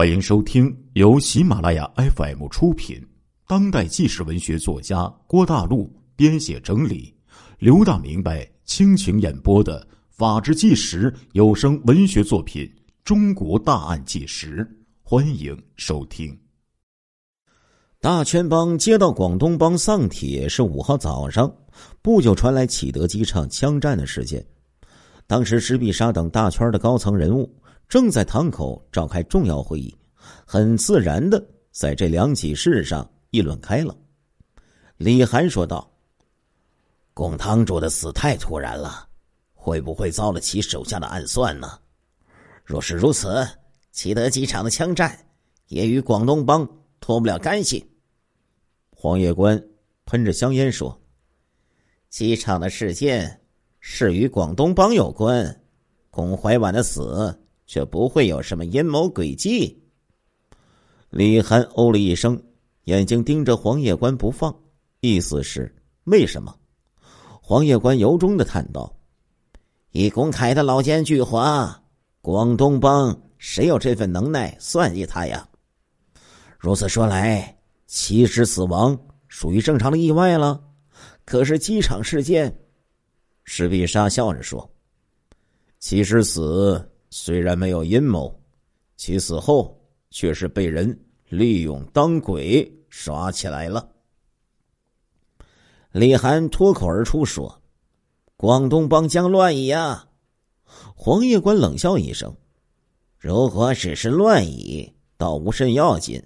欢迎收听由喜马拉雅 FM 出品、当代纪实文学作家郭大陆编写整理、刘大明白倾情演播的《法制纪实》有声文学作品《中国大案纪实》，欢迎收听。大圈帮接到广东帮丧帖是五号早上，不久传来启德机场枪战的事件。当时施必杀等大圈的高层人物。正在堂口召开重要会议，很自然的在这两起事上议论开了。李涵说道：“龚堂主的死太突然了，会不会遭了其手下的暗算呢？若是如此，启德机场的枪战也与广东帮脱不了干系。”黄叶关喷着香烟说：“机场的事件是与广东帮有关，龚怀婉的死。”却不会有什么阴谋诡计。李涵哦了一声，眼睛盯着黄叶关不放，意思是为什么？黄叶关由衷的叹道：“以公凯的老奸巨猾，广东帮谁有这份能耐算计他呀？如此说来，七师死亡属于正常的意外了。可是机场事件，石必沙笑着说：‘七师死。’”虽然没有阴谋，其死后却是被人利用当鬼耍起来了。李涵脱口而出说：“广东帮将乱矣啊！”黄叶关冷笑一声：“如果只是乱矣，倒无甚要紧，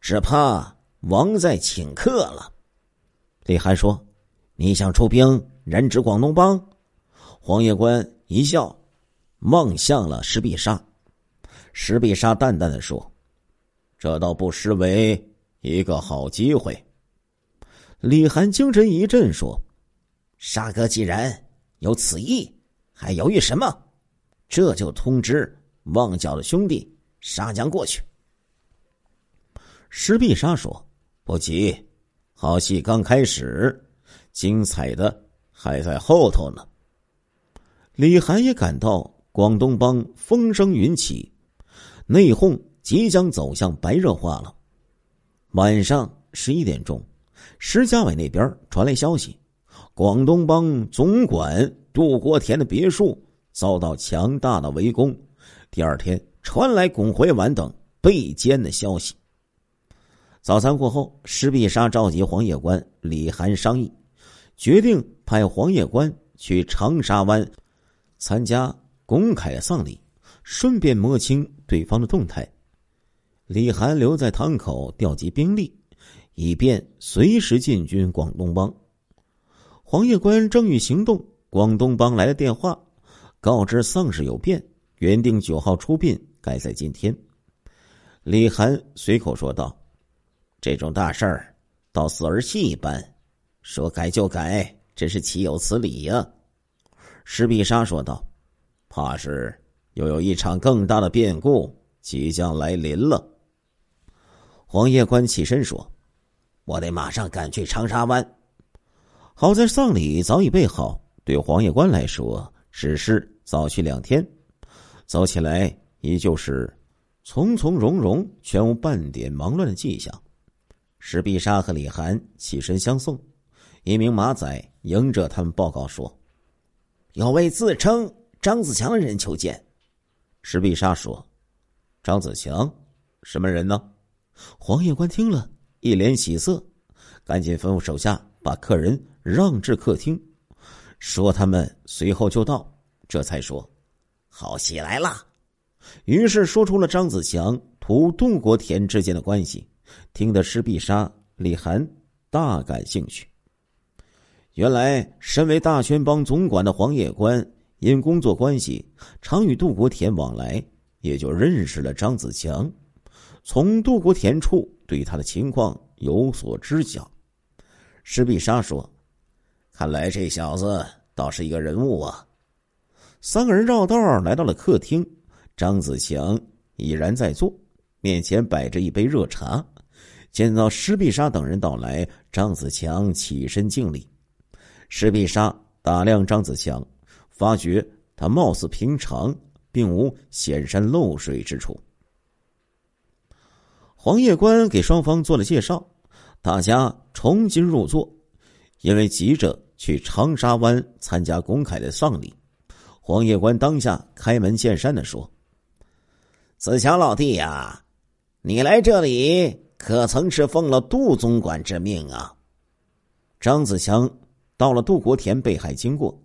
只怕王在请客了。”李涵说：“你想出兵染指广东帮？”黄叶关一笑。望向了石必杀，石必杀淡淡的说：“这倒不失为一个好机会。”李涵精神一振说：“沙哥既然有此意，还犹豫什么？这就通知旺角的兄弟杀将过去。”石必杀说：“不急，好戏刚开始，精彩的还在后头呢。”李涵也感到。广东帮风声云起，内讧即将走向白热化了。晚上十一点钟，石家伟那边传来消息，广东帮总管杜国田的别墅遭到强大的围攻。第二天传来龚怀晚等被歼的消息。早餐过后，石必杀召集黄叶关、李涵商议，决定派黄叶关去长沙湾参加。公开丧礼，顺便摸清对方的动态。李涵留在堂口调集兵力，以便随时进军广东帮。黄叶关正欲行动，广东帮来了电话，告知丧事有变，原定九号出殡改在今天。李涵随口说道：“这种大事儿，到死儿戏一般，说改就改，真是岂有此理呀！”石必杀说道。怕是又有一场更大的变故即将来临了。黄叶关起身说：“我得马上赶去长沙湾。”好在丧礼早已备好，对黄叶关来说只是早去两天，走起来依旧是从从容容，全无半点忙乱的迹象。石必杀和李涵起身相送，一名马仔迎着他们报告说：“有位自称……”张子强的人求见，石必沙说：“张子强，什么人呢？”黄叶官听了一脸喜色，赶紧吩咐手下把客人让至客厅，说他们随后就到。这才说：“好戏来了。”于是说出了张子强图杜国田之间的关系，听得石必沙、李涵大感兴趣。原来，身为大宣帮总管的黄叶关。因工作关系，常与杜国田往来，也就认识了张子强。从杜国田处对他的情况有所知晓。施必杀说：“看来这小子倒是一个人物啊。”三个人绕道来到了客厅，张子强已然在座，面前摆着一杯热茶。见到施必杀等人到来，张子强起身敬礼。施必杀打量张子强。发觉他貌似平常，并无显山露水之处。黄叶关给双方做了介绍，大家重新入座。因为急着去长沙湾参加龚凯的丧礼，黄叶关当下开门见山的说：“子强老弟呀，你来这里可曾是奉了杜总管之命啊？”张子强到了杜国田被害经过，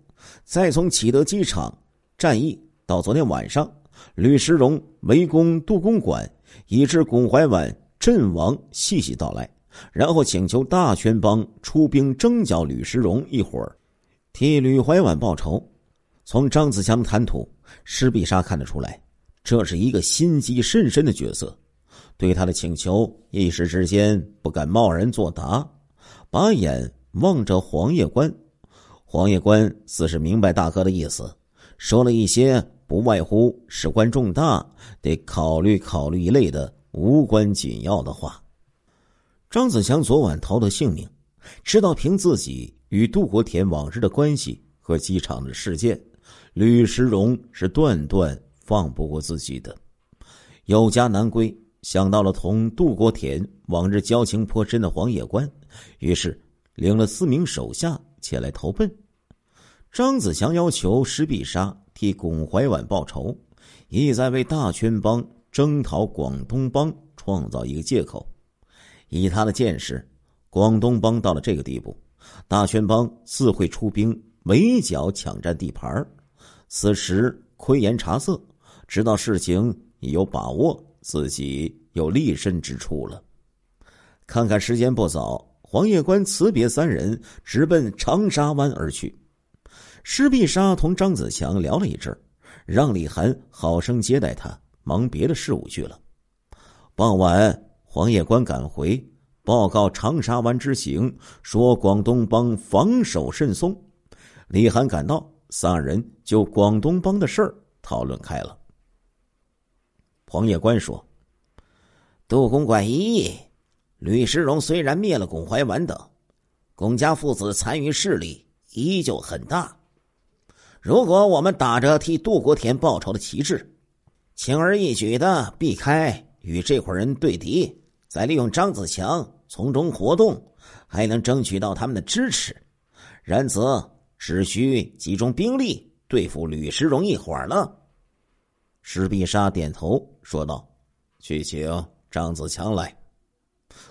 再从启德机场战役到昨天晚上吕石荣围攻杜公馆。以致巩怀婉阵亡，细细道来，然后请求大圈帮出兵征剿吕石荣一伙儿，替吕怀婉报仇。从张子强谈吐，施必杀看得出来，这是一个心机甚深的角色。对他的请求，一时之间不敢贸然作答，把眼望着黄叶关。黄叶关似是明白大哥的意思，说了一些。不外乎事关重大，得考虑考虑一类的无关紧要的话。张子强昨晚逃得性命，知道凭自己与杜国田往日的关系和机场的事件，吕石荣是断断放不过自己的。有家难归，想到了同杜国田往日交情颇深的黄野关，于是领了四名手下前来投奔。张子强要求施必杀。替巩怀婉报仇，意在为大圈帮征讨广东帮创造一个借口。以他的见识，广东帮到了这个地步，大圈帮自会出兵围剿抢占地盘此时窥言察色，知道事情已有把握，自己有立身之处了。看看时间不早，黄叶关辞别三人，直奔长沙湾而去。施必杀同张子强聊了一阵让李涵好生接待他，忙别的事务去了。傍晚，黄叶关赶回报告长沙湾之行，说广东帮防守甚松。李涵赶到，三人就广东帮的事儿讨论开了。黄叶关说：“杜公馆一役，吕石荣虽然灭了巩怀婉等，龚家父子残余势力依旧很大。”如果我们打着替杜国田报仇的旗帜，轻而易举的避开与这伙人对敌，再利用张子强从中活动，还能争取到他们的支持，然则只需集中兵力对付吕石荣一伙了。石必杀点头说道：“去请张子强来。”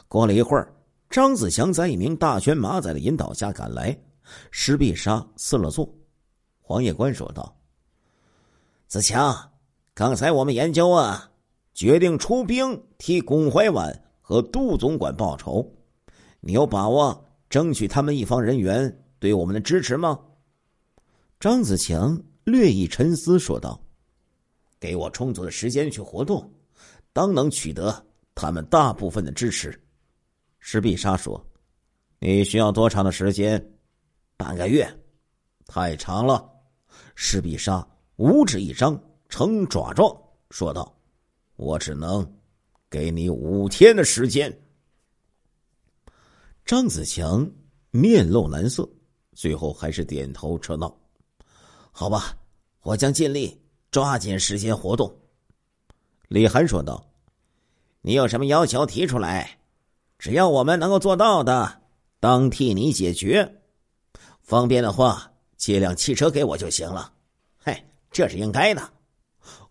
过了一会儿，张子强在一名大圈马仔的引导下赶来，石必杀赐了座。黄叶关说道：“子强，刚才我们研究啊，决定出兵替巩怀婉和杜总管报仇。你有把握争取他们一方人员对我们的支持吗？”张子强略一沉思说道：“给我充足的时间去活动，当能取得他们大部分的支持。”石必杀说：“你需要多长的时间？半个月，太长了。”施必杀五指一张，呈爪状，说道：“我只能给你五天的时间。”张子强面露难色，最后还是点头称道：“好吧，我将尽力抓紧时间活动。”李涵说道：“你有什么要求提出来，只要我们能够做到的，当替你解决。方便的话。”借辆汽车给我就行了，嘿，这是应该的。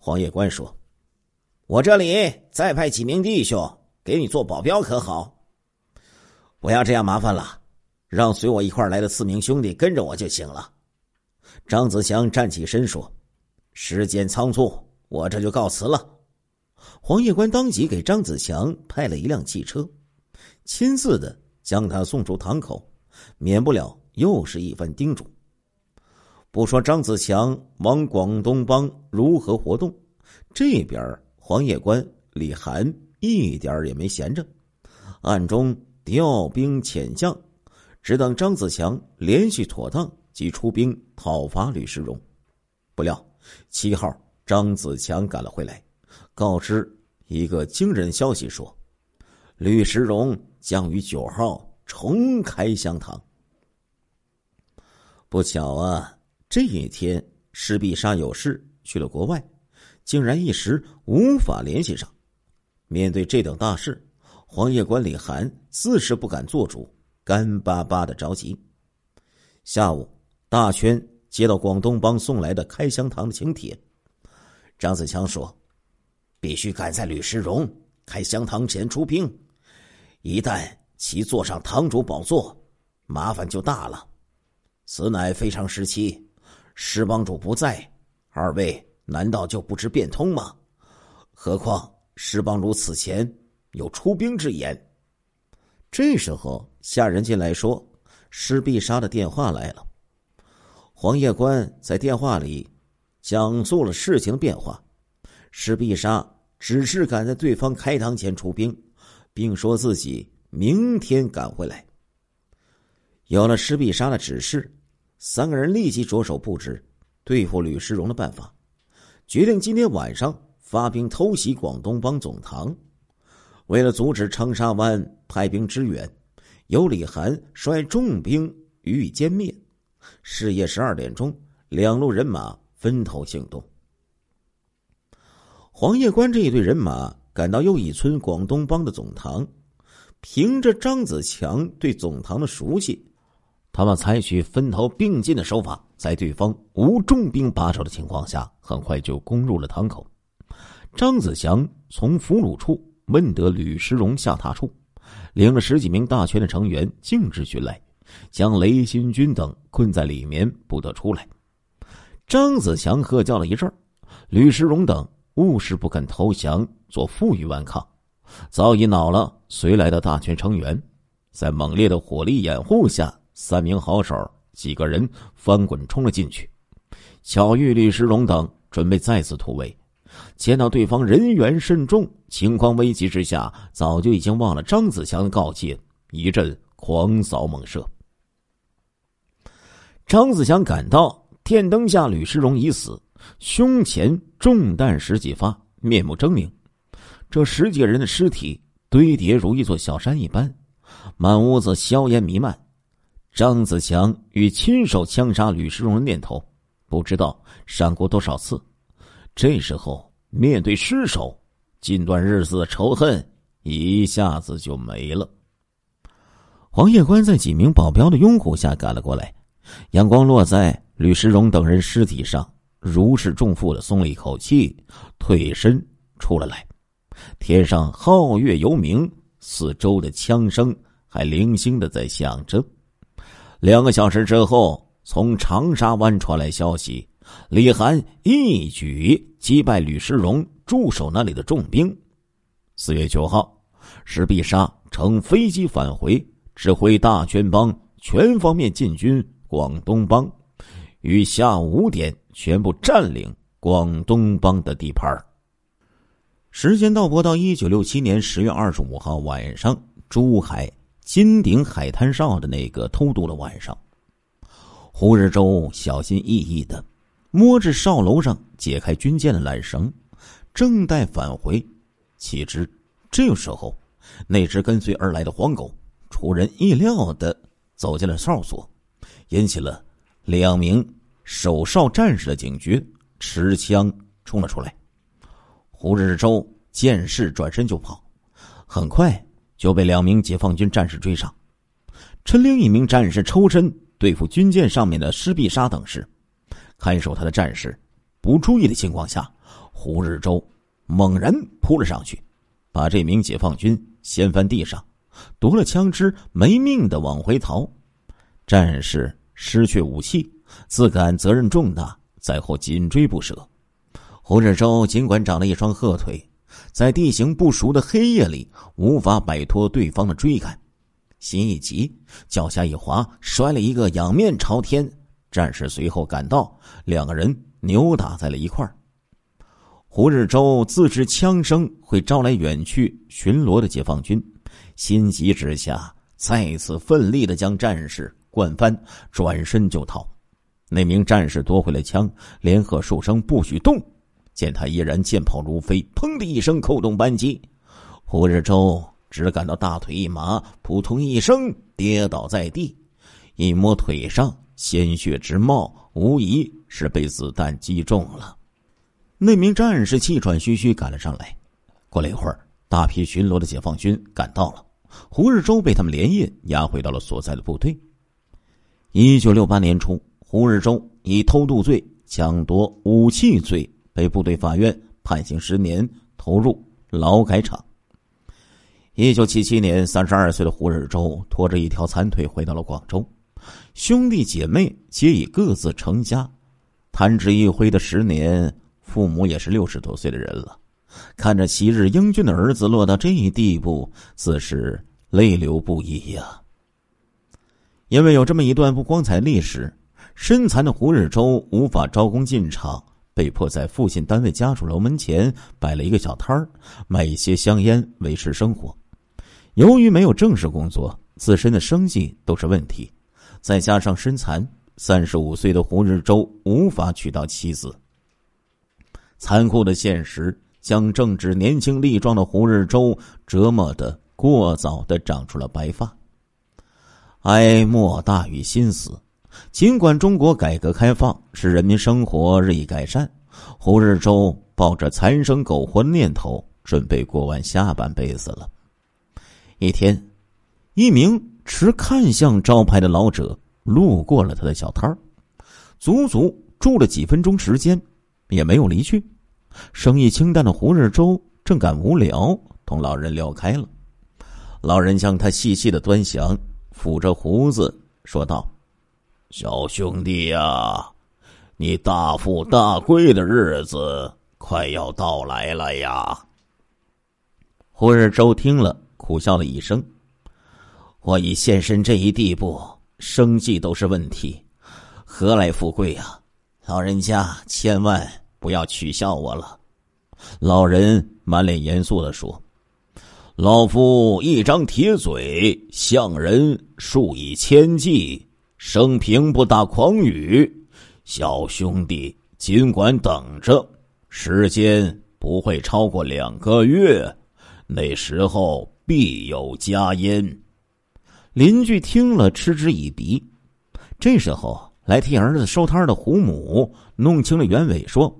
黄叶关说：“我这里再派几名弟兄给你做保镖，可好？不要这样麻烦了，让随我一块来的四名兄弟跟着我就行了。”张子强站起身说：“时间仓促，我这就告辞了。”黄叶关当即给张子强派了一辆汽车，亲自的将他送出堂口，免不了又是一番叮嘱。不说张子强往广东帮如何活动，这边黄叶关李涵一点也没闲着，暗中调兵遣将，只等张子强联系妥当，即出兵讨伐吕世荣。不料七号张子强赶了回来，告知一个惊人消息：说吕世荣将于九号重开香堂。不巧啊！这一天，施必杀有事去了国外，竟然一时无法联系上。面对这等大事，黄叶关李涵自是不敢做主，干巴巴的着急。下午，大圈接到广东帮送来的开香堂的请帖，张子强说：“必须赶在吕世荣开香堂前出兵，一旦其坐上堂主宝座，麻烦就大了。此乃非常时期，施帮主不在，二位难道就不知变通吗？何况……”施帮主此前有出兵之言。这时候，下人进来说：“施必杀的电话来了。”黄叶关在电话里讲述了事情的变化。施必杀只是赶在对方开堂前出兵，并说自己明天赶回来。有了施必杀的指示，三个人立即着手布置对付吕世荣的办法，决定今天晚上。发兵偷袭广东帮总堂，为了阻止长沙湾派兵支援，由李涵率重兵予以歼灭。是夜十二点钟，两路人马分头行动。黄叶关这一队人马赶到又一村广东帮的总堂，凭着张子强对总堂的熟悉，他们采取分头并进的手法，在对方无重兵把守的情况下，很快就攻入了堂口。张子祥从俘虏处问得吕石荣下榻处，领了十几名大圈的成员径直寻来，将雷新军等困在里面不得出来。张子祥喝叫了一阵儿吕石荣等务实不肯投降，做负隅顽抗，早已恼了随来的大圈成员，在猛烈的火力掩护下，三名好手几个人翻滚冲了进去，巧遇吕石荣等准备再次突围。见到对方人员甚众，情况危急之下，早就已经忘了张子强的告诫，一阵狂扫猛射。张子强赶到，电灯下吕世荣已死，胸前中弹十几发，面目狰狞。这十几人的尸体堆叠如一座小山一般，满屋子硝烟弥漫。张子强与亲手枪杀吕世荣的念头，不知道闪过多少次。这时候，面对尸首，近段日子的仇恨一下子就没了。黄叶关在几名保镖的拥护下赶了过来，阳光落在吕世荣等人尸体上，如释重负的松了一口气，退身出了来。天上皓月犹明，四周的枪声还零星的在响着。两个小时之后，从长沙湾传来消息。李涵一举击败吕世荣驻守那里的重兵。四月九号，石必杀乘飞机返回，指挥大圈帮全方面进军广东帮，于下午五点全部占领广东帮的地盘。时间倒拨到一九六七年十月二十五号晚上，珠海金鼎海滩上的那个偷渡的晚上，胡日周小心翼翼的。摸着哨楼上解开军舰的缆绳，正待返回，岂知这个时候，那只跟随而来的黄狗出人意料的走进了哨所，引起了两名守哨战士的警觉，持枪冲了出来。胡日周见势转身就跑，很快就被两名解放军战士追上，趁另一名战士抽身对付军舰上面的施必杀等时。看守他的战士不注意的情况下，胡日周猛然扑了上去，把这名解放军掀翻地上，夺了枪支，没命的往回逃。战士失去武器，自感责任重大，在后紧追不舍。胡日周尽管长了一双鹤腿，在地形不熟的黑夜里，无法摆脱对方的追赶，心一急，脚下一滑，摔了一个仰面朝天。战士随后赶到，两个人扭打在了一块儿。胡日周自知枪声会招来远去巡逻的解放军，心急之下再次奋力的将战士灌翻，转身就逃。那名战士夺回了枪，连喝数声“不许动”。见他依然剑炮如飞，砰的一声扣动扳机，胡日周只感到大腿一麻，扑通一声跌倒在地，一摸腿上。鲜血直冒，无疑是被子弹击中了。那名战士气喘吁吁赶了上来。过了一会儿，大批巡逻的解放军赶到了，胡日周被他们连夜押回到了所在的部队。一九六八年初，胡日周以偷渡罪、抢夺武器罪被部队法院判刑十年，投入劳改场。一九七七年，三十二岁的胡日周拖着一条残腿回到了广州，兄弟姐妹皆已各自成家，弹指一挥的十年，父母也是六十多岁的人了。看着昔日英俊的儿子落到这一地步，自是泪流不已呀。因为有这么一段不光彩历史，身残的胡日周无法招工进厂，被迫在父亲单位家属楼门前摆了一个小摊儿，卖一些香烟维持生活。由于没有正式工作，自身的生计都是问题，再加上身残，三十五岁的胡日周无法娶到妻子。残酷的现实将正值年轻力壮的胡日周折磨的过早的长出了白发。哀莫大于心死，尽管中国改革开放使人民生活日益改善，胡日周抱着残生苟活的念头，准备过完下半辈子了。一天，一名持看相招牌的老者路过了他的小摊儿，足足住了几分钟时间，也没有离去。生意清淡的胡日周正感无聊，同老人聊开了。老人将他细细的端详，抚着胡子说道：“小兄弟呀，你大富大贵的日子快要到来了呀。”胡日周听了。苦笑了一声，我已现身这一地步，生计都是问题，何来富贵呀？老人家千万不要取笑我了。老人满脸严肃的说：“老夫一张铁嘴，向人数以千计，生平不打诳语。小兄弟尽管等着，时间不会超过两个月，那时候。”必有佳音。邻居听了嗤之以鼻。这时候来替儿子收摊的胡母弄清了原委，说：“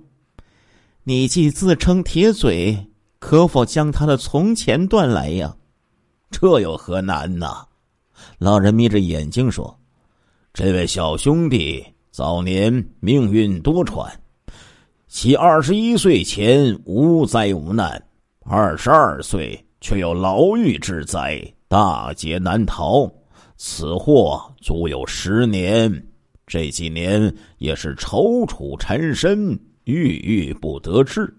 你既自称铁嘴，可否将他的从前断来呀？”这有何难呐？老人眯着眼睛说：“这位小兄弟早年命运多舛，其二十一岁前无灾无难，二十二岁。”却有牢狱之灾，大劫难逃。此祸足有十年，这几年也是踌躇缠身，郁郁不得志。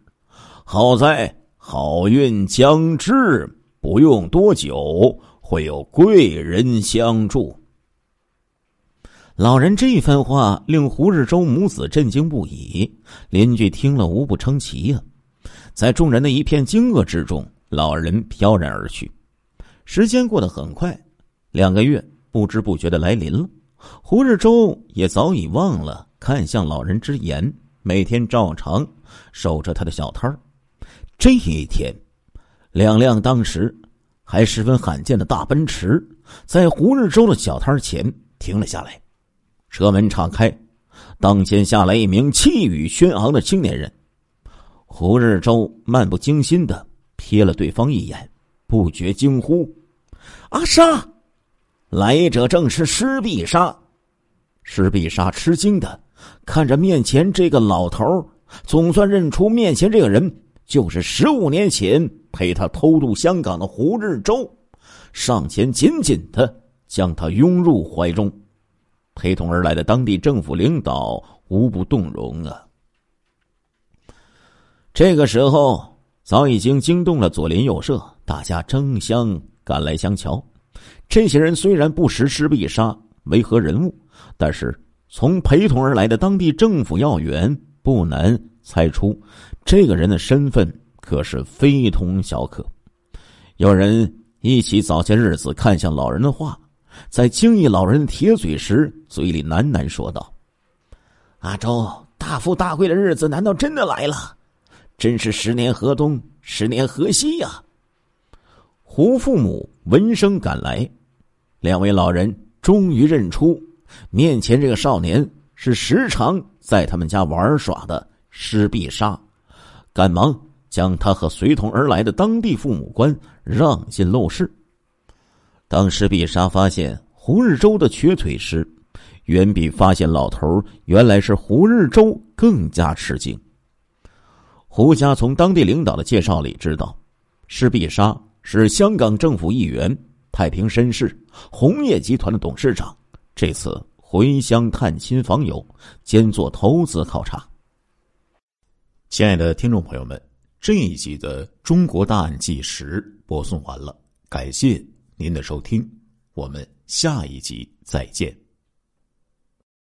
好在好运将至，不用多久，会有贵人相助。老人这番话令胡日周母子震惊不已，邻居听了无不称奇呀。在众人的一片惊愕之中。老人飘然而去，时间过得很快，两个月不知不觉的来临了。胡日周也早已忘了看向老人之言，每天照常守着他的小摊儿。这一天，两辆当时还十分罕见的大奔驰在胡日周的小摊前停了下来，车门敞开，当先下来一名气宇轩昂的青年人。胡日周漫不经心的。瞥了对方一眼，不觉惊呼：“阿沙！”来者正是施必杀。施必杀吃惊的看着面前这个老头总算认出面前这个人就是十五年前陪他偷渡香港的胡日周，上前紧紧的将他拥入怀中。陪同而来的当地政府领导无不动容啊。这个时候。早已经惊动了左邻右舍，大家争相赶来相瞧。这些人虽然不识施必杀为何人物，但是从陪同而来的当地政府要员，不难猜出这个人的身份可是非同小可。有人一起早些日子看向老人的话，在惊异老人的铁嘴时，嘴里喃喃说道：“阿周大富大贵的日子，难道真的来了？”真是十年河东，十年河西呀！胡父母闻声赶来，两位老人终于认出面前这个少年是时常在他们家玩耍的施必杀，赶忙将他和随同而来的当地父母官让进陋室。当时碧莎发现胡日周的瘸腿时，远比发现老头原来是胡日周更加吃惊。胡家从当地领导的介绍里知道，施碧莎是香港政府议员、太平绅士、红叶集团的董事长，这次回乡探亲访友，兼做投资考察。亲爱的听众朋友们，这一集的《中国大案纪实》播送完了，感谢您的收听，我们下一集再见。